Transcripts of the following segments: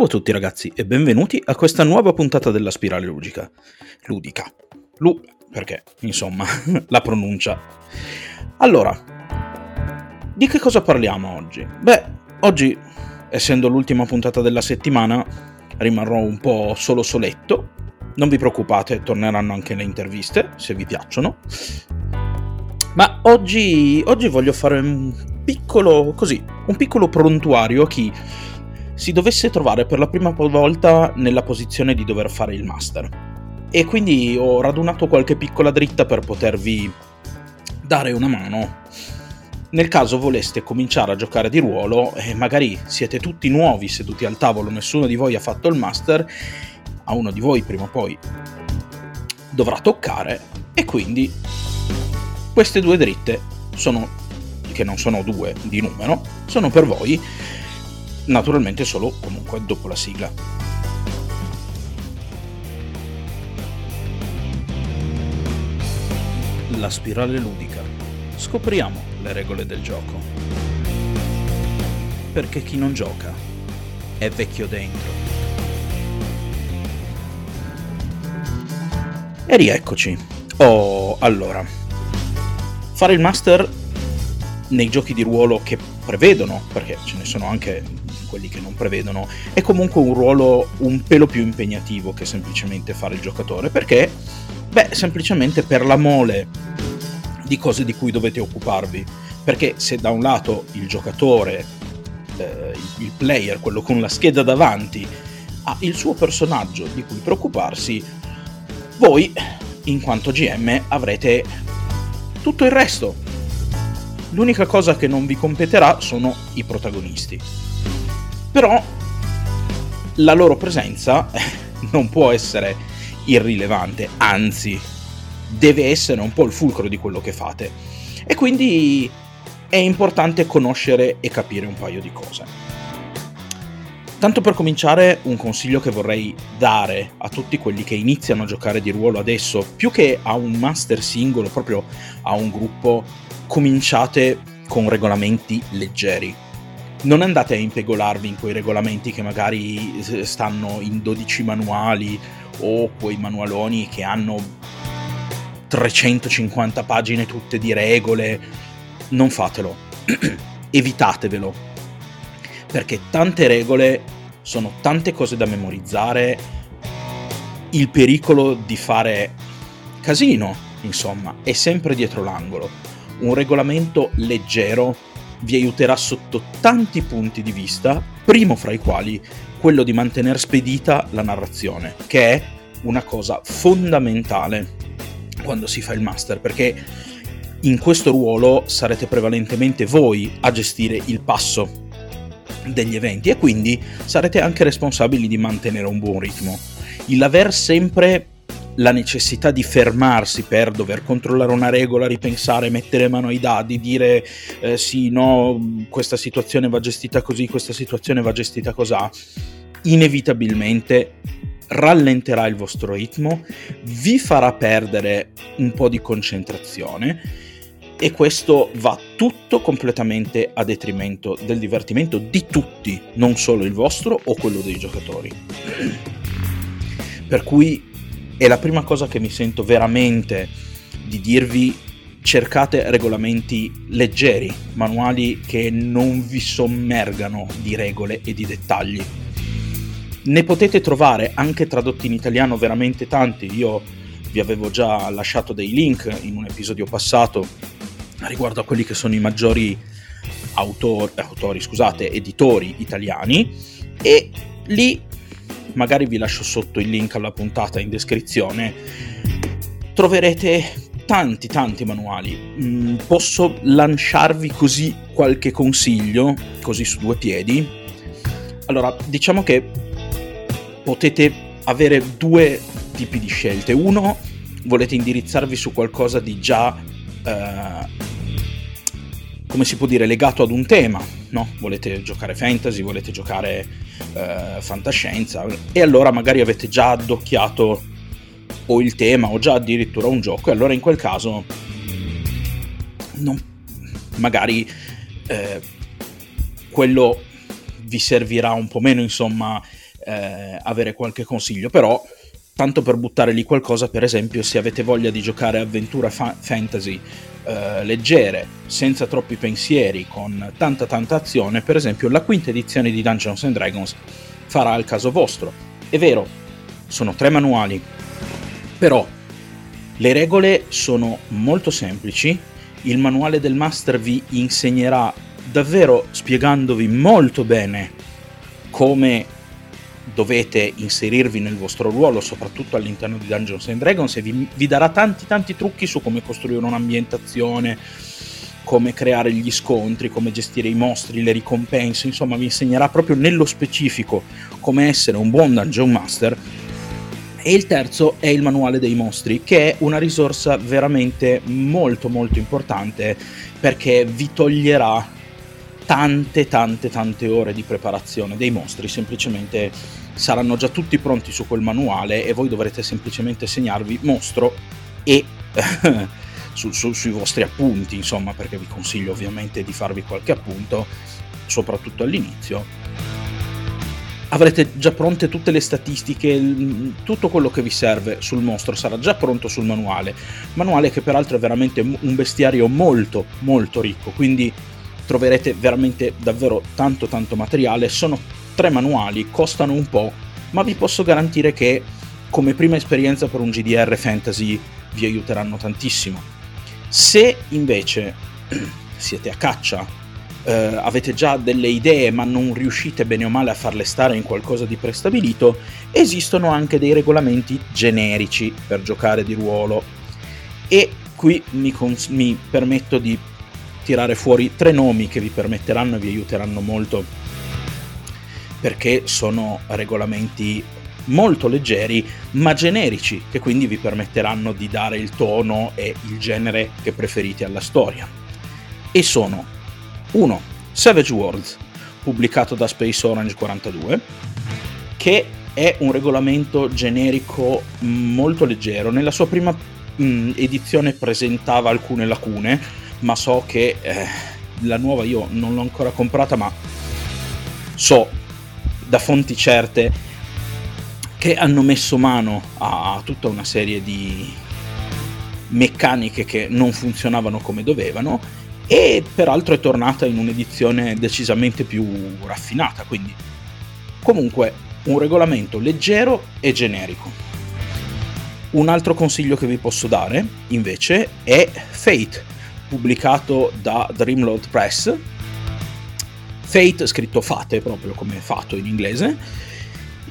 Ciao a tutti ragazzi e benvenuti a questa nuova puntata della Spirale Ludica. Ludica. Lu, perché, insomma, la pronuncia. Allora, di che cosa parliamo oggi? Beh, oggi, essendo l'ultima puntata della settimana, rimarrò un po' solo soletto. Non vi preoccupate, torneranno anche le interviste, se vi piacciono. Ma oggi, oggi voglio fare un piccolo, così, un piccolo prontuario a chi si dovesse trovare per la prima volta nella posizione di dover fare il master. E quindi ho radunato qualche piccola dritta per potervi dare una mano. Nel caso voleste cominciare a giocare di ruolo e magari siete tutti nuovi seduti al tavolo, nessuno di voi ha fatto il master, a uno di voi prima o poi dovrà toccare e quindi queste due dritte sono, che non sono due di numero, sono per voi naturalmente solo comunque dopo la sigla. La spirale ludica. Scopriamo le regole del gioco. Perché chi non gioca è vecchio dentro. E rieccoci. Oh, allora. Fare il master nei giochi di ruolo che prevedono, perché ce ne sono anche quelli che non prevedono, è comunque un ruolo un pelo più impegnativo che semplicemente fare il giocatore, perché, beh, semplicemente per la mole di cose di cui dovete occuparvi. Perché se da un lato il giocatore, eh, il player, quello con la scheda davanti, ha il suo personaggio di cui preoccuparsi, voi, in quanto GM, avrete tutto il resto. L'unica cosa che non vi competerà sono i protagonisti. Però la loro presenza non può essere irrilevante, anzi deve essere un po' il fulcro di quello che fate. E quindi è importante conoscere e capire un paio di cose. Tanto per cominciare, un consiglio che vorrei dare a tutti quelli che iniziano a giocare di ruolo adesso, più che a un master singolo, proprio a un gruppo, cominciate con regolamenti leggeri non andate a impegolarvi in quei regolamenti che magari stanno in 12 manuali o quei manualoni che hanno 350 pagine tutte di regole. Non fatelo, evitatevelo, perché tante regole sono tante cose da memorizzare, il pericolo di fare casino, insomma, è sempre dietro l'angolo. Un regolamento leggero vi aiuterà sotto tanti punti di vista, primo fra i quali quello di mantenere spedita la narrazione, che è una cosa fondamentale quando si fa il master, perché in questo ruolo sarete prevalentemente voi a gestire il passo degli eventi e quindi sarete anche responsabili di mantenere un buon ritmo. Il aver sempre la necessità di fermarsi per dover controllare una regola, ripensare, mettere mano ai dadi, dire eh, sì, no, questa situazione va gestita così, questa situazione va gestita così, inevitabilmente rallenterà il vostro ritmo, vi farà perdere un po' di concentrazione e questo va tutto completamente a detrimento del divertimento di tutti, non solo il vostro o quello dei giocatori. Per cui è la prima cosa che mi sento veramente di dirvi cercate regolamenti leggeri, manuali che non vi sommergano di regole e di dettagli. Ne potete trovare anche tradotti in italiano veramente tanti, io vi avevo già lasciato dei link in un episodio passato riguardo a quelli che sono i maggiori autor- autori, scusate, editori italiani e lì magari vi lascio sotto il link alla puntata in descrizione, troverete tanti tanti manuali. Mm, posso lanciarvi così qualche consiglio, così su due piedi. Allora, diciamo che potete avere due tipi di scelte. Uno, volete indirizzarvi su qualcosa di già, eh, come si può dire, legato ad un tema, no? Volete giocare fantasy, volete giocare eh, fantascienza e allora magari avete già addocchiato o il tema o già addirittura un gioco e allora in quel caso non, magari eh, quello vi servirà un po' meno, insomma, eh, avere qualche consiglio, però tanto per buttare lì qualcosa, per esempio, se avete voglia di giocare avventura fa- fantasy eh, leggere, senza troppi pensieri, con tanta tanta azione, per esempio la quinta edizione di Dungeons and Dragons farà il caso vostro. È vero, sono tre manuali, però le regole sono molto semplici, il manuale del master vi insegnerà davvero spiegandovi molto bene come dovete inserirvi nel vostro ruolo, soprattutto all'interno di Dungeons and Dragons, e vi, vi darà tanti tanti trucchi su come costruire un'ambientazione, come creare gli scontri, come gestire i mostri, le ricompense, insomma vi insegnerà proprio nello specifico come essere un buon Dungeon Master. E il terzo è il manuale dei mostri, che è una risorsa veramente molto molto importante perché vi toglierà tante tante tante ore di preparazione dei mostri, semplicemente saranno già tutti pronti su quel manuale e voi dovrete semplicemente segnarvi mostro e su, su, sui vostri appunti, insomma, perché vi consiglio ovviamente di farvi qualche appunto, soprattutto all'inizio. Avrete già pronte tutte le statistiche, tutto quello che vi serve sul mostro sarà già pronto sul manuale. Manuale che peraltro è veramente un bestiario molto molto ricco, quindi troverete veramente davvero tanto tanto materiale. Sono tre manuali, costano un po', ma vi posso garantire che come prima esperienza per un GDR fantasy vi aiuteranno tantissimo. Se invece siete a caccia, eh, avete già delle idee ma non riuscite bene o male a farle stare in qualcosa di prestabilito, esistono anche dei regolamenti generici per giocare di ruolo. E qui mi, cons- mi permetto di tirare fuori tre nomi che vi permetteranno e vi aiuteranno molto perché sono regolamenti molto leggeri ma generici che quindi vi permetteranno di dare il tono e il genere che preferite alla storia. E sono 1. Savage Worlds, pubblicato da Space Orange 42, che è un regolamento generico molto leggero. Nella sua prima mh, edizione presentava alcune lacune, ma so che eh, la nuova io non l'ho ancora comprata, ma so da fonti certe che hanno messo mano a tutta una serie di meccaniche che non funzionavano come dovevano e peraltro è tornata in un'edizione decisamente più raffinata, quindi comunque un regolamento leggero e generico. Un altro consiglio che vi posso dare invece è Fate, pubblicato da Dreamload Press. Fate, scritto Fate, proprio come Fato in inglese.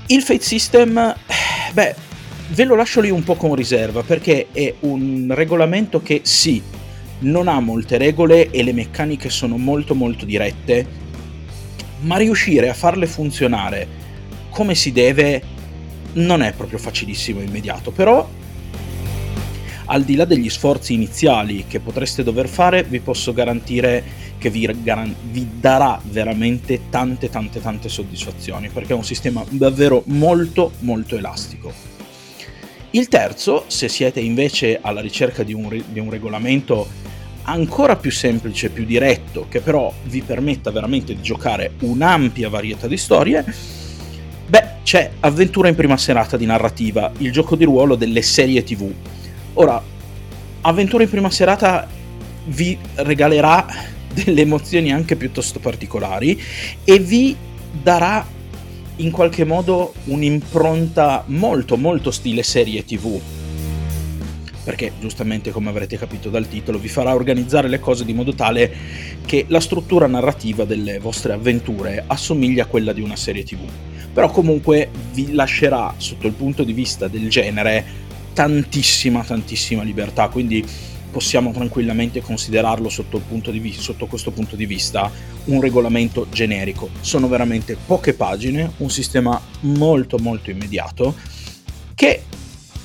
Il Fate System, beh, ve lo lascio lì un po' con riserva perché è un regolamento che sì, non ha molte regole e le meccaniche sono molto molto dirette, ma riuscire a farle funzionare come si deve non è proprio facilissimo immediato, però al di là degli sforzi iniziali che potreste dover fare, vi posso garantire che vi, garan- vi, darà veramente tante tante tante soddisfazioni, perché è un sistema davvero molto molto elastico. Il terzo, se siete invece alla ricerca di un, re- di un regolamento ancora più semplice, più diretto, che però vi permetta veramente di giocare un'ampia varietà di storie, beh, c'è Avventura in prima serata di narrativa, il gioco di ruolo delle serie TV Ora, Avventura in prima serata vi regalerà delle emozioni anche piuttosto particolari e vi darà in qualche modo un'impronta molto molto stile serie tv perché giustamente come avrete capito dal titolo vi farà organizzare le cose di modo tale che la struttura narrativa delle vostre avventure assomiglia a quella di una serie tv però comunque vi lascerà sotto il punto di vista del genere tantissima, tantissima libertà, quindi possiamo tranquillamente considerarlo sotto, vista, sotto, questo punto di vista un regolamento generico. Sono veramente poche pagine, un sistema molto molto immediato che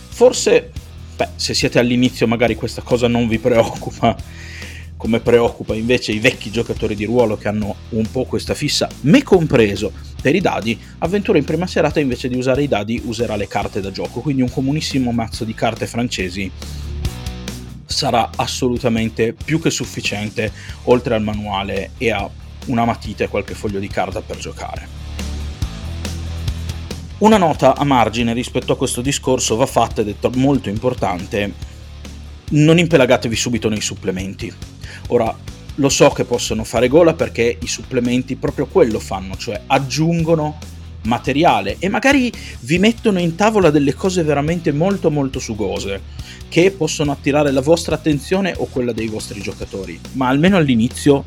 forse, beh, se siete all'inizio magari questa cosa non vi preoccupa, come preoccupa invece i vecchi giocatori di ruolo che hanno un po' questa fissa, me compreso, per i dadi, Avventura in prima serata invece di usare i dadi userà le carte da gioco, quindi un comunissimo mazzo di carte francesi sarà assolutamente più che sufficiente, oltre al manuale e a una matita e qualche foglio di carta per giocare. Una nota a margine rispetto a questo discorso va fatta ed è molto importante. Non impelagatevi subito nei supplementi. Ora, lo so che possono fare gola perché i supplementi proprio quello fanno, cioè aggiungono materiale e magari vi mettono in tavola delle cose veramente molto molto sugose che possono attirare la vostra attenzione o quella dei vostri giocatori, ma almeno all'inizio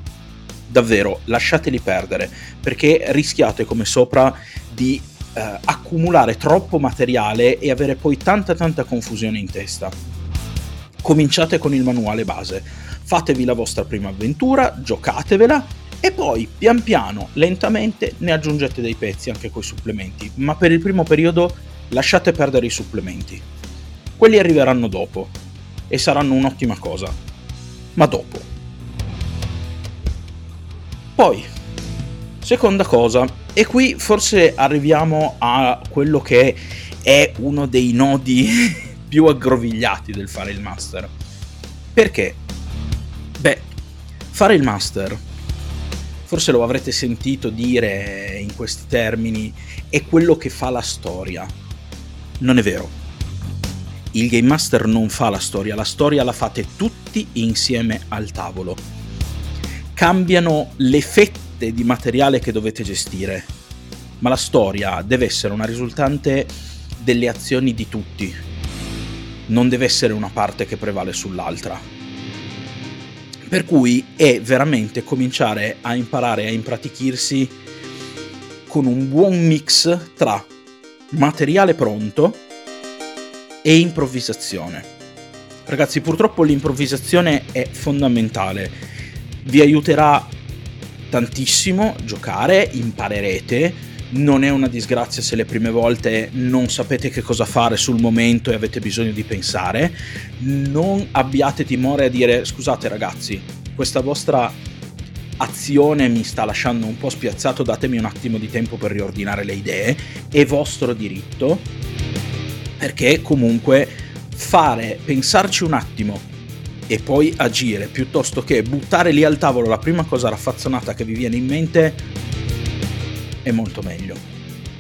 davvero lasciateli perdere perché rischiate come sopra di eh, accumulare troppo materiale e avere poi tanta tanta confusione in testa. Cominciate con il manuale base, fatevi la vostra prima avventura, giocatevela e poi pian piano, lentamente ne aggiungete dei pezzi anche con i supplementi, ma per il primo periodo lasciate perdere i supplementi. Quelli arriveranno dopo e saranno un'ottima cosa, ma dopo. Poi, seconda cosa, e qui forse arriviamo a quello che è uno dei nodi più aggrovigliati del fare il master. Perché? Beh, fare il master forse lo avrete sentito dire in questi termini, è quello che fa la storia. Non è vero. Il Game Master non fa la storia, la storia la fate tutti insieme al tavolo. Cambiano le fette di materiale che dovete gestire, ma la storia deve essere una risultante delle azioni di tutti, non deve essere una parte che prevale sull'altra per cui è veramente cominciare a imparare a impratichirsi con un buon mix tra materiale pronto e improvvisazione. Ragazzi, purtroppo l'improvvisazione è fondamentale. Vi aiuterà tantissimo giocare, imparerete, non è una disgrazia se le prime volte non sapete che cosa fare sul momento e avete bisogno di pensare. Non abbiate timore a dire scusate ragazzi, questa vostra azione mi sta lasciando un po' spiazzato, datemi un attimo di tempo per riordinare le idee, è vostro diritto, perché comunque fare, pensarci un attimo e poi agire, piuttosto che buttare lì al tavolo la prima cosa raffazzonata che vi viene in mente, è molto meglio.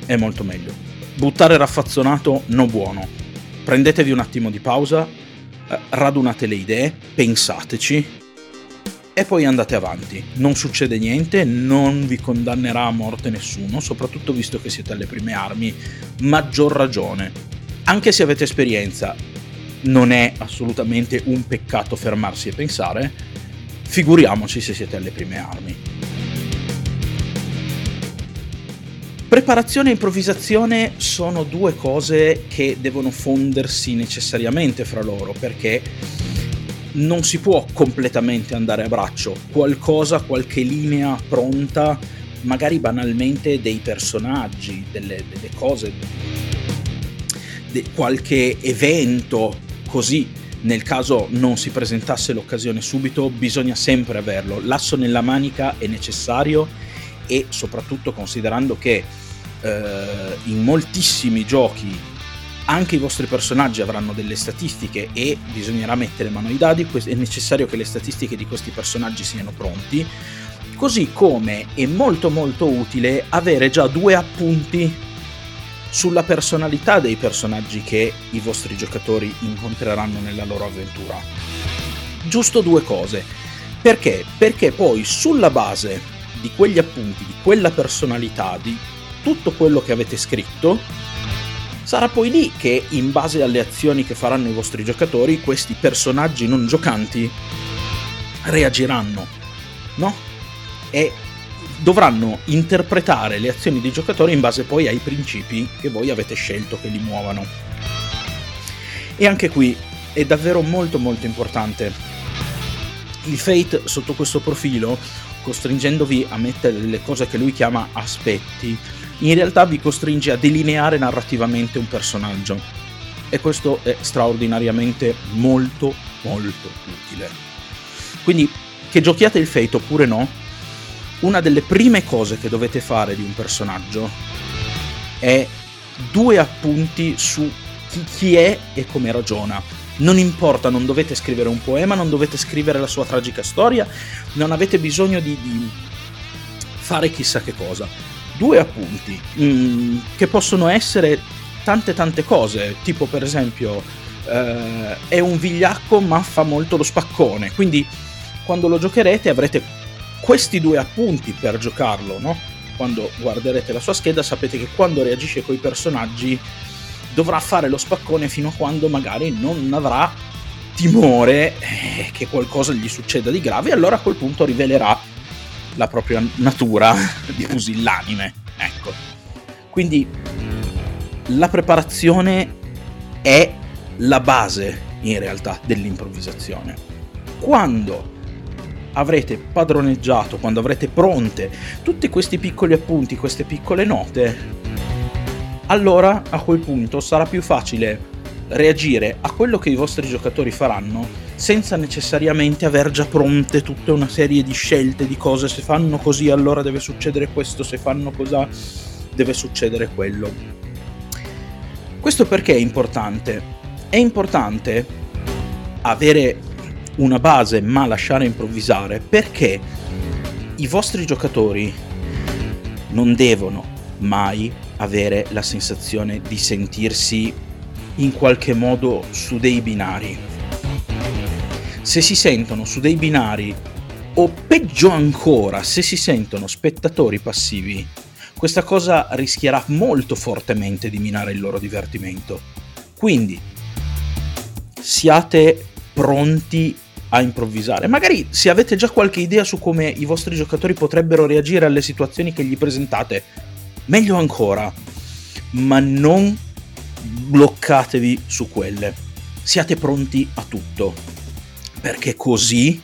È molto meglio. Buttare raffazzonato no buono. Prendetevi un attimo di pausa, eh, radunate le idee, pensateci e poi andate avanti. Non succede niente, non vi condannerà a morte nessuno, soprattutto visto che siete alle prime armi, maggior ragione. Anche se avete esperienza, non è assolutamente un peccato fermarsi e pensare, figuriamoci se siete alle prime armi. Preparazione e improvvisazione sono due cose che devono fondersi necessariamente fra loro perché non si può completamente andare a braccio. Qualcosa, qualche linea pronta, magari banalmente dei personaggi, delle, delle cose, de, qualche evento così. Nel caso non si presentasse l'occasione subito, bisogna sempre averlo. L'asso nella manica è necessario e soprattutto considerando che eh, in moltissimi giochi anche i vostri personaggi avranno delle statistiche e bisognerà mettere mano ai dadi, è necessario che le statistiche di questi personaggi siano pronti, così come è molto molto utile avere già due appunti sulla personalità dei personaggi che i vostri giocatori incontreranno nella loro avventura. Giusto due cose. Perché? Perché poi sulla base di quegli appunti, di quella personalità, di tutto quello che avete scritto, sarà poi lì che in base alle azioni che faranno i vostri giocatori, questi personaggi non giocanti reagiranno, no? E dovranno interpretare le azioni dei giocatori in base poi ai principi che voi avete scelto che li muovano. E anche qui è davvero molto molto importante. Il Fate sotto questo profilo costringendovi a mettere delle cose che lui chiama aspetti, in realtà vi costringe a delineare narrativamente un personaggio. E questo è straordinariamente molto molto utile. Quindi che giochiate il Fate oppure no, una delle prime cose che dovete fare di un personaggio è due appunti su chi è e come ragiona non importa, non dovete scrivere un poema, non dovete scrivere la sua tragica storia, non avete bisogno di, di fare chissà che cosa. Due appunti, mm, che possono essere tante tante cose, tipo per esempio eh, è un vigliacco ma fa molto lo spaccone, quindi quando lo giocherete avrete questi due appunti per giocarlo, no? Quando guarderete la sua scheda sapete che quando reagisce coi personaggi dovrà fare lo spaccone fino a quando magari non avrà timore eh, che qualcosa gli succeda di grave e allora a quel punto rivelerà la propria natura di pusillanime. Ecco. Quindi la preparazione è la base in realtà dell'improvvisazione. Quando avrete padroneggiato, quando avrete pronte tutti questi piccoli appunti, queste piccole note, allora a quel punto sarà più facile reagire a quello che i vostri giocatori faranno senza necessariamente aver già pronte tutta una serie di scelte di cose. Se fanno così allora deve succedere questo. Se fanno così deve succedere quello. Questo perché è importante? È importante avere una base ma lasciare improvvisare perché i vostri giocatori non devono mai avere la sensazione di sentirsi in qualche modo su dei binari. Se si sentono su dei binari, o peggio ancora, se si sentono spettatori passivi, questa cosa rischierà molto fortemente di minare il loro divertimento. Quindi, siate pronti a improvvisare. Magari se avete già qualche idea su come i vostri giocatori potrebbero reagire alle situazioni che gli presentate, meglio ancora, ma non bloccatevi su quelle. Siate pronti a tutto, perché così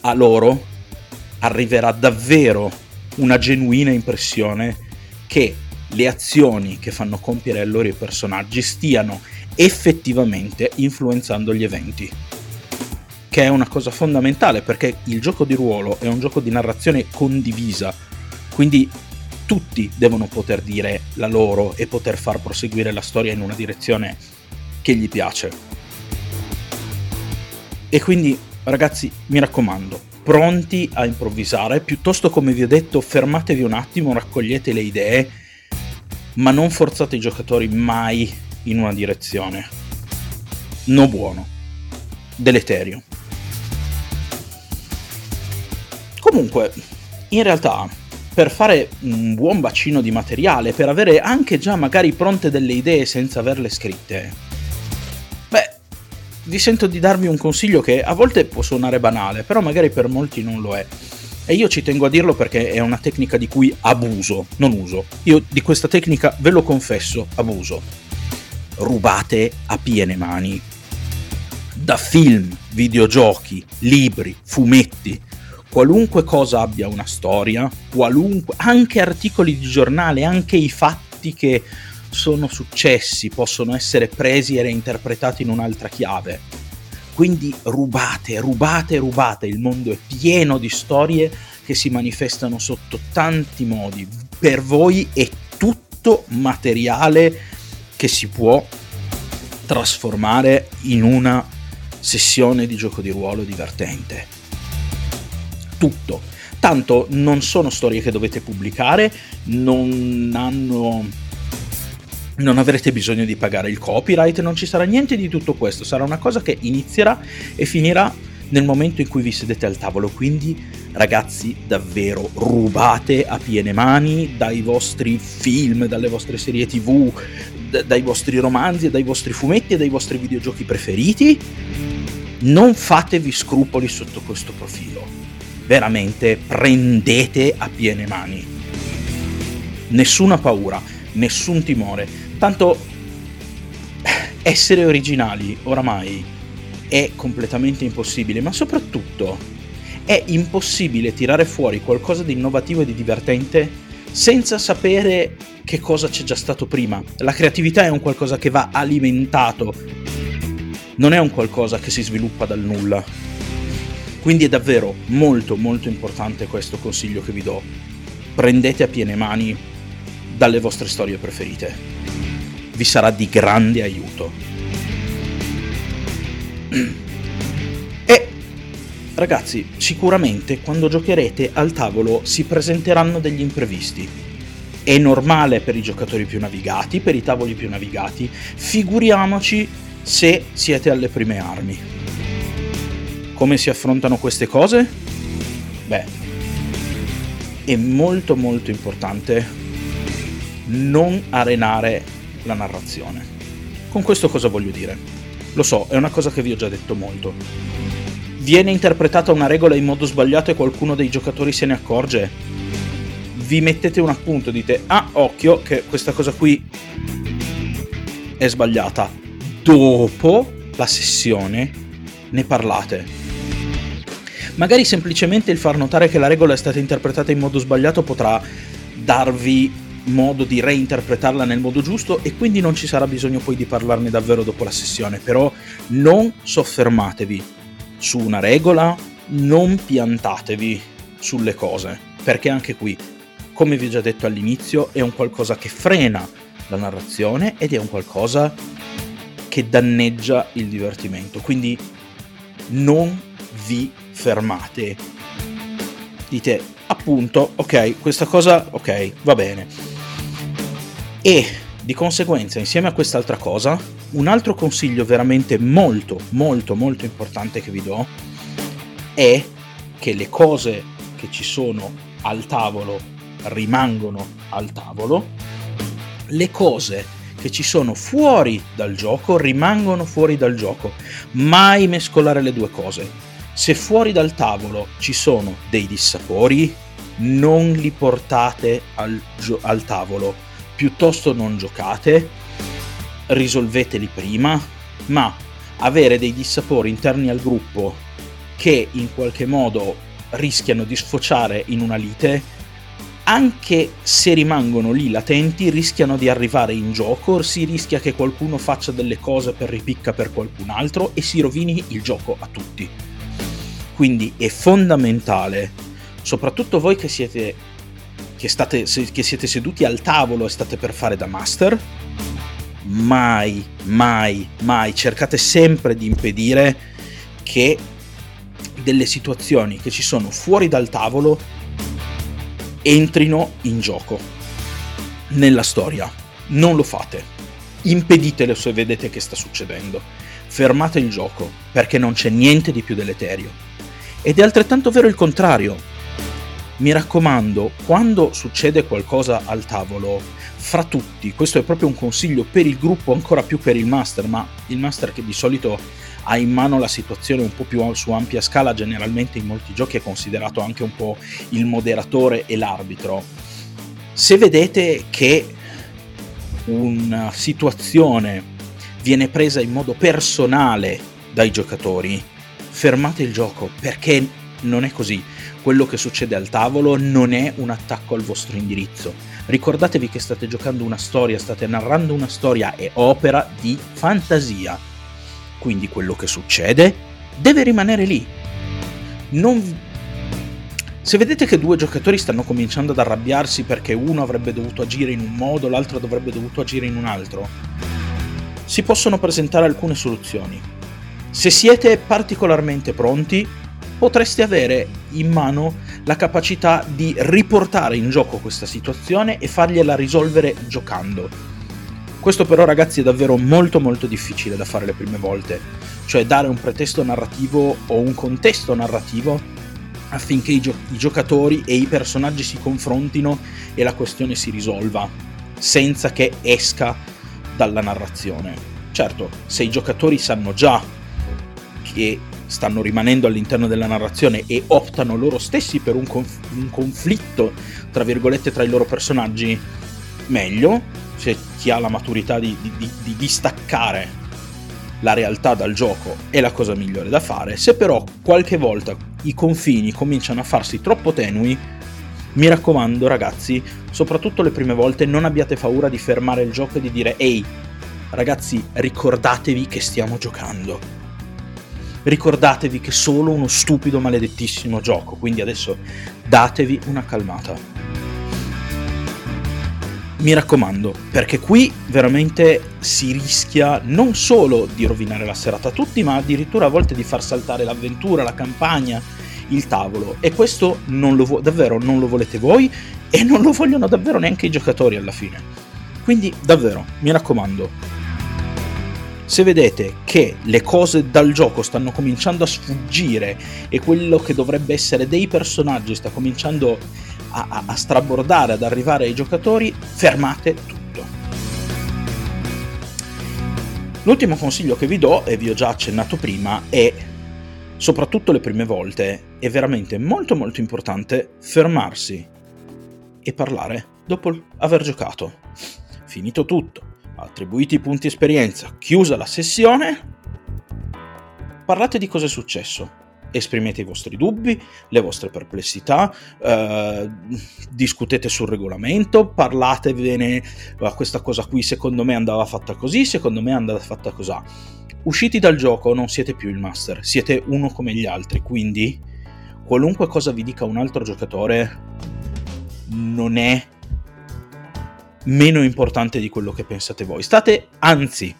a loro arriverà davvero una genuina impressione che le azioni che fanno compiere ai loro personaggi stiano effettivamente influenzando gli eventi. Che è una cosa fondamentale perché il gioco di ruolo è un gioco di narrazione condivisa, quindi tutti devono poter dire la loro e poter far proseguire la storia in una direzione che gli piace. E quindi, ragazzi, mi raccomando, pronti a improvvisare, piuttosto come vi ho detto, fermatevi un attimo, raccogliete le idee, ma non forzate i giocatori mai in una direzione. No buono. Deleterio. Comunque, in realtà per fare un buon bacino di materiale, per avere anche già magari pronte delle idee senza averle scritte. Beh, vi sento di darvi un consiglio che a volte può suonare banale, però magari per molti non lo è. E io ci tengo a dirlo perché è una tecnica di cui abuso, non uso. Io di questa tecnica, ve lo confesso, abuso. Rubate a piene mani. Da film, videogiochi, libri, fumetti, qualunque cosa abbia una storia, anche articoli di giornale, anche i fatti che sono successi possono essere presi e reinterpretati in un'altra chiave. Quindi rubate, rubate, rubate, il mondo è pieno di storie che si manifestano sotto tanti modi. Per voi è tutto materiale che si può trasformare in una sessione di gioco di ruolo divertente tutto. Tanto non sono storie che dovete pubblicare, non hanno non avrete bisogno di pagare il copyright, non ci sarà niente di tutto questo, sarà una cosa che inizierà e finirà nel momento in cui vi sedete al tavolo, quindi ragazzi davvero rubate a piene mani dai vostri film, dalle vostre serie tv, d- dai vostri romanzi, dai vostri fumetti e dai vostri videogiochi preferiti, non fatevi scrupoli sotto questo profilo veramente prendete a piene mani. Nessuna paura, nessun timore. Tanto essere originali oramai è completamente impossibile, ma soprattutto è impossibile tirare fuori qualcosa di innovativo e di divertente senza sapere che cosa c'è già stato prima. La creatività è un qualcosa che va alimentato, non è un qualcosa che si sviluppa dal nulla. Quindi è davvero molto molto importante questo consiglio che vi do. Prendete a piene mani dalle vostre storie preferite. Vi sarà di grande aiuto. E ragazzi, sicuramente quando giocherete al tavolo si presenteranno degli imprevisti. È normale per i giocatori più navigati, per i tavoli più navigati, figuriamoci se siete alle prime armi. Come si affrontano queste cose? Beh, è molto molto importante non arenare la narrazione. Con questo cosa voglio dire? Lo so, è una cosa che vi ho già detto molto. Viene interpretata una regola in modo sbagliato e qualcuno dei giocatori se ne accorge. Vi mettete un appunto, dite, ah, occhio, che questa cosa qui è sbagliata. Dopo la sessione ne parlate. Magari semplicemente il far notare che la regola è stata interpretata in modo sbagliato potrà darvi modo di reinterpretarla nel modo giusto e quindi non ci sarà bisogno poi di parlarne davvero dopo la sessione, però non soffermatevi su una regola, non piantatevi sulle cose, perché anche qui, come vi ho già detto all'inizio, è un qualcosa che frena la narrazione ed è un qualcosa che danneggia il divertimento, quindi non vi fermate. Dite appunto, ok, questa cosa, ok, va bene e di conseguenza, insieme a quest'altra cosa, un altro consiglio veramente molto, molto, molto importante che vi do è che le cose che ci sono al tavolo rimangono al tavolo, le cose che ci sono fuori dal gioco rimangono fuori dal gioco. Mai mescolare le due cose. Se fuori dal tavolo ci sono dei dissapori, non li portate al, gio- al tavolo piuttosto non giocate, risolveteli prima, ma avere dei dissapori interni al gruppo che in qualche modo rischiano di sfociare in una lite, anche se rimangono lì latenti, rischiano di arrivare in gioco, si rischia che qualcuno faccia delle cose per ripicca per qualcun altro e si rovini il gioco a tutti. Quindi è fondamentale, soprattutto voi che siete che, state, che siete seduti al tavolo e state per fare da master, mai, mai, mai cercate sempre di impedire che delle situazioni che ci sono fuori dal tavolo entrino in gioco nella storia. Non lo fate. Impeditelo se vedete che sta succedendo. Fermate il gioco perché non c'è niente di più deleterio. Ed è altrettanto vero il contrario mi raccomando, quando succede qualcosa al tavolo, fra tutti, questo è proprio un consiglio per il gruppo, ancora più per il master, ma il master che di solito ha in mano la situazione un po' più su ampia scala, generalmente in molti giochi è considerato anche un po' il moderatore e l'arbitro. Se vedete che una situazione viene presa in modo personale dai giocatori, fermate il gioco perché non è così quello che succede al tavolo non è un attacco al vostro indirizzo. Ricordatevi che state giocando una storia, state narrando una storia e opera di fantasia. Quindi quello che succede deve rimanere lì. Non... Se vedete che due giocatori stanno cominciando ad arrabbiarsi perché uno avrebbe dovuto agire in un modo, l'altro avrebbe dovuto agire in un altro, si possono presentare alcune soluzioni. Se siete particolarmente pronti, potreste avere in mano la capacità di riportare in gioco questa situazione e fargliela risolvere giocando. Questo però ragazzi è davvero molto molto difficile da fare le prime volte, cioè dare un pretesto narrativo o un contesto narrativo affinché i, gio- i giocatori e i personaggi si confrontino e la questione si risolva, senza che esca dalla narrazione. Certo, se i giocatori sanno già che stanno rimanendo all'interno della narrazione e optano loro stessi per un, conf- un conflitto, tra virgolette, tra i loro personaggi, meglio, se chi ha la maturità di, di, di, di distaccare la realtà dal gioco è la cosa migliore da fare. Se però qualche volta i confini cominciano a farsi troppo tenui, mi raccomando ragazzi, soprattutto le prime volte non abbiate paura di fermare il gioco e di dire ehi, ragazzi, ricordatevi che stiamo giocando ricordatevi che è solo uno stupido maledettissimo gioco, quindi adesso datevi una calmata. mi raccomando, perché qui veramente si rischia non solo di rovinare la serata a tutti, ma addirittura a volte di far saltare l'avventura, la campagna, il tavolo. E questo non lo, davvero non lo volete voi e non lo vogliono davvero neanche i giocatori alla fine. Quindi davvero, mi raccomando, se vedete che le cose dal gioco stanno cominciando a sfuggire e quello che dovrebbe essere dei personaggi sta cominciando a, a, strabordare, ad arrivare ai giocatori, fermate tutto. L'ultimo consiglio che vi do, e vi ho già accennato prima, è soprattutto le prime volte, è veramente molto molto importante fermarsi e parlare dopo aver giocato. Finito tutto, attribuiti i punti esperienza, chiusa la sessione, parlate di cosa è successo esprimete i vostri dubbi, le vostre perplessità, eh, discutete sul regolamento, parlatevene, questa cosa qui secondo me andava fatta così, secondo me andava fatta così. Usciti dal gioco non siete più il master, siete uno come gli altri, quindi qualunque cosa vi dica un altro giocatore non è meno importante di quello che pensate voi. State, anzi,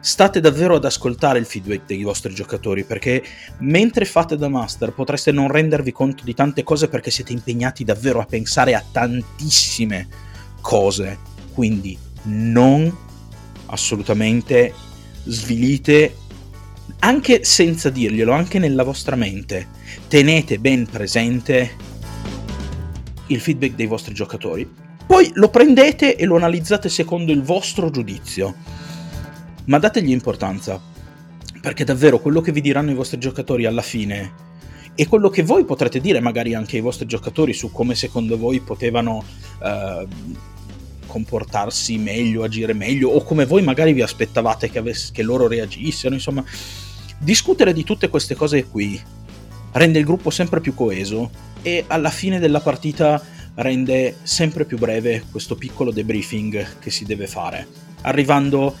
state davvero ad ascoltare il feedback dei vostri giocatori perché mentre fate da master potreste non rendervi conto di tante cose perché siete impegnati davvero a pensare a tantissime cose. Quindi non assolutamente svilite anche senza dirglielo, anche nella vostra mente. Tenete ben presente il feedback dei vostri giocatori. Poi lo prendete e lo analizzate secondo il vostro giudizio. Ma dategli importanza, perché davvero quello che vi diranno i vostri giocatori alla fine e quello che voi potrete dire magari anche ai vostri giocatori su come secondo voi potevano eh, comportarsi meglio, agire meglio, o come voi magari vi aspettavate che, avess- che loro reagissero, insomma, discutere di tutte queste cose qui rende il gruppo sempre più coeso e alla fine della partita rende sempre più breve questo piccolo debriefing che si deve fare, arrivando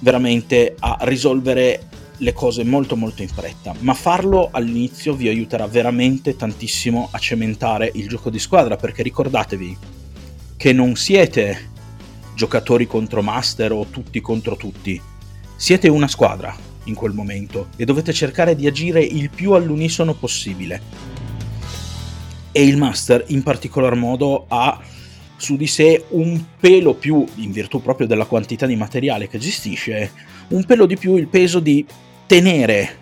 veramente a risolvere le cose molto molto in fretta, ma farlo all'inizio vi aiuterà veramente tantissimo a cementare il gioco di squadra, perché ricordatevi che non siete giocatori contro master o tutti contro tutti, siete una squadra in quel momento e dovete cercare di agire il più all'unisono possibile. E il master in particolar modo ha su di sé un pelo più, in virtù proprio della quantità di materiale che gestisce, un pelo di più il peso di tenere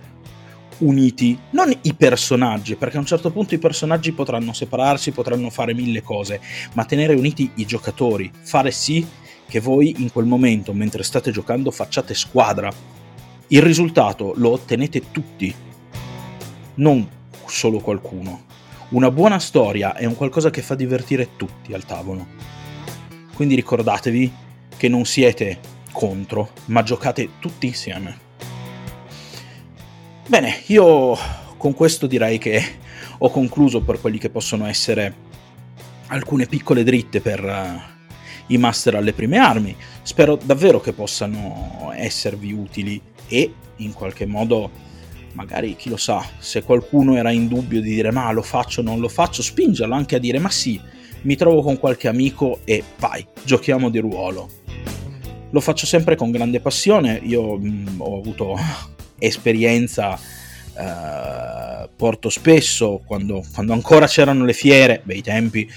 uniti non i personaggi, perché a un certo punto i personaggi potranno separarsi, potranno fare mille cose, ma tenere uniti i giocatori, fare sì che voi in quel momento, mentre state giocando, facciate squadra. Il risultato lo ottenete tutti, non solo qualcuno. Una buona storia è un qualcosa che fa divertire tutti al tavolo. Quindi ricordatevi che non siete contro, ma giocate tutti insieme. Bene, io con questo direi che ho concluso per quelli che possono essere alcune piccole dritte per uh, i master alle prime armi. Spero davvero che possano esservi utili e in qualche modo magari chi lo sa, se qualcuno era in dubbio di dire ma lo faccio o non lo faccio, spingerlo anche a dire ma sì, mi trovo con qualche amico e vai, giochiamo di ruolo. Lo faccio sempre con grande passione, io mh, mm, ho avuto esperienza, eh, porto spesso, quando, quando ancora c'erano le fiere, bei tempi,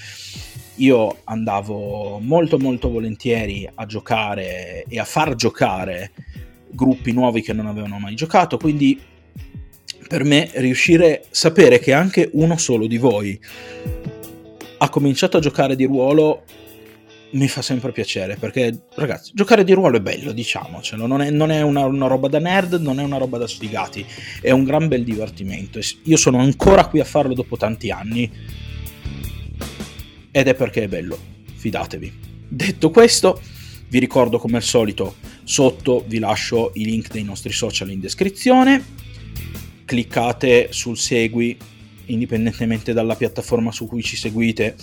io andavo molto molto volentieri a giocare e a far giocare gruppi nuovi che non avevano mai giocato, quindi per me riuscire a sapere che anche uno solo di voi ha cominciato a giocare di ruolo mi fa sempre piacere perché ragazzi giocare di ruolo è bello diciamocelo non è, non è una, una, roba da nerd non è una roba da sfigati è un gran bel divertimento. Io sono ancora qui a farlo dopo tanti anni. Ed è perché è bello fidatevi. Detto questo vi ricordo come al solito sotto vi lascio i link dei nostri social in descrizione cliccate sul segui indipendentemente dalla piattaforma su cui ci seguite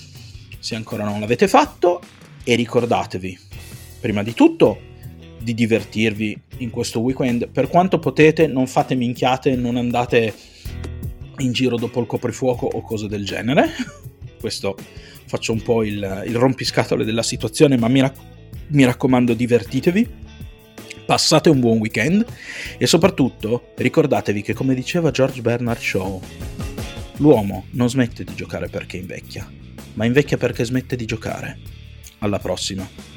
se ancora non l'avete fatto e ricordatevi prima di tutto di divertirvi in questo weekend. Per quanto potete non fate minchiate non andate in giro dopo il coprifuoco o cose del genere. Questo faccio un po' il, il rompiscatole della situazione, ma mi, rac- mi raccomando divertitevi, passate un buon weekend e soprattutto ricordatevi che come diceva George Bernard Shaw, l'uomo non smette di giocare perché invecchia, ma invecchia perché smette di giocare. Alla prossima!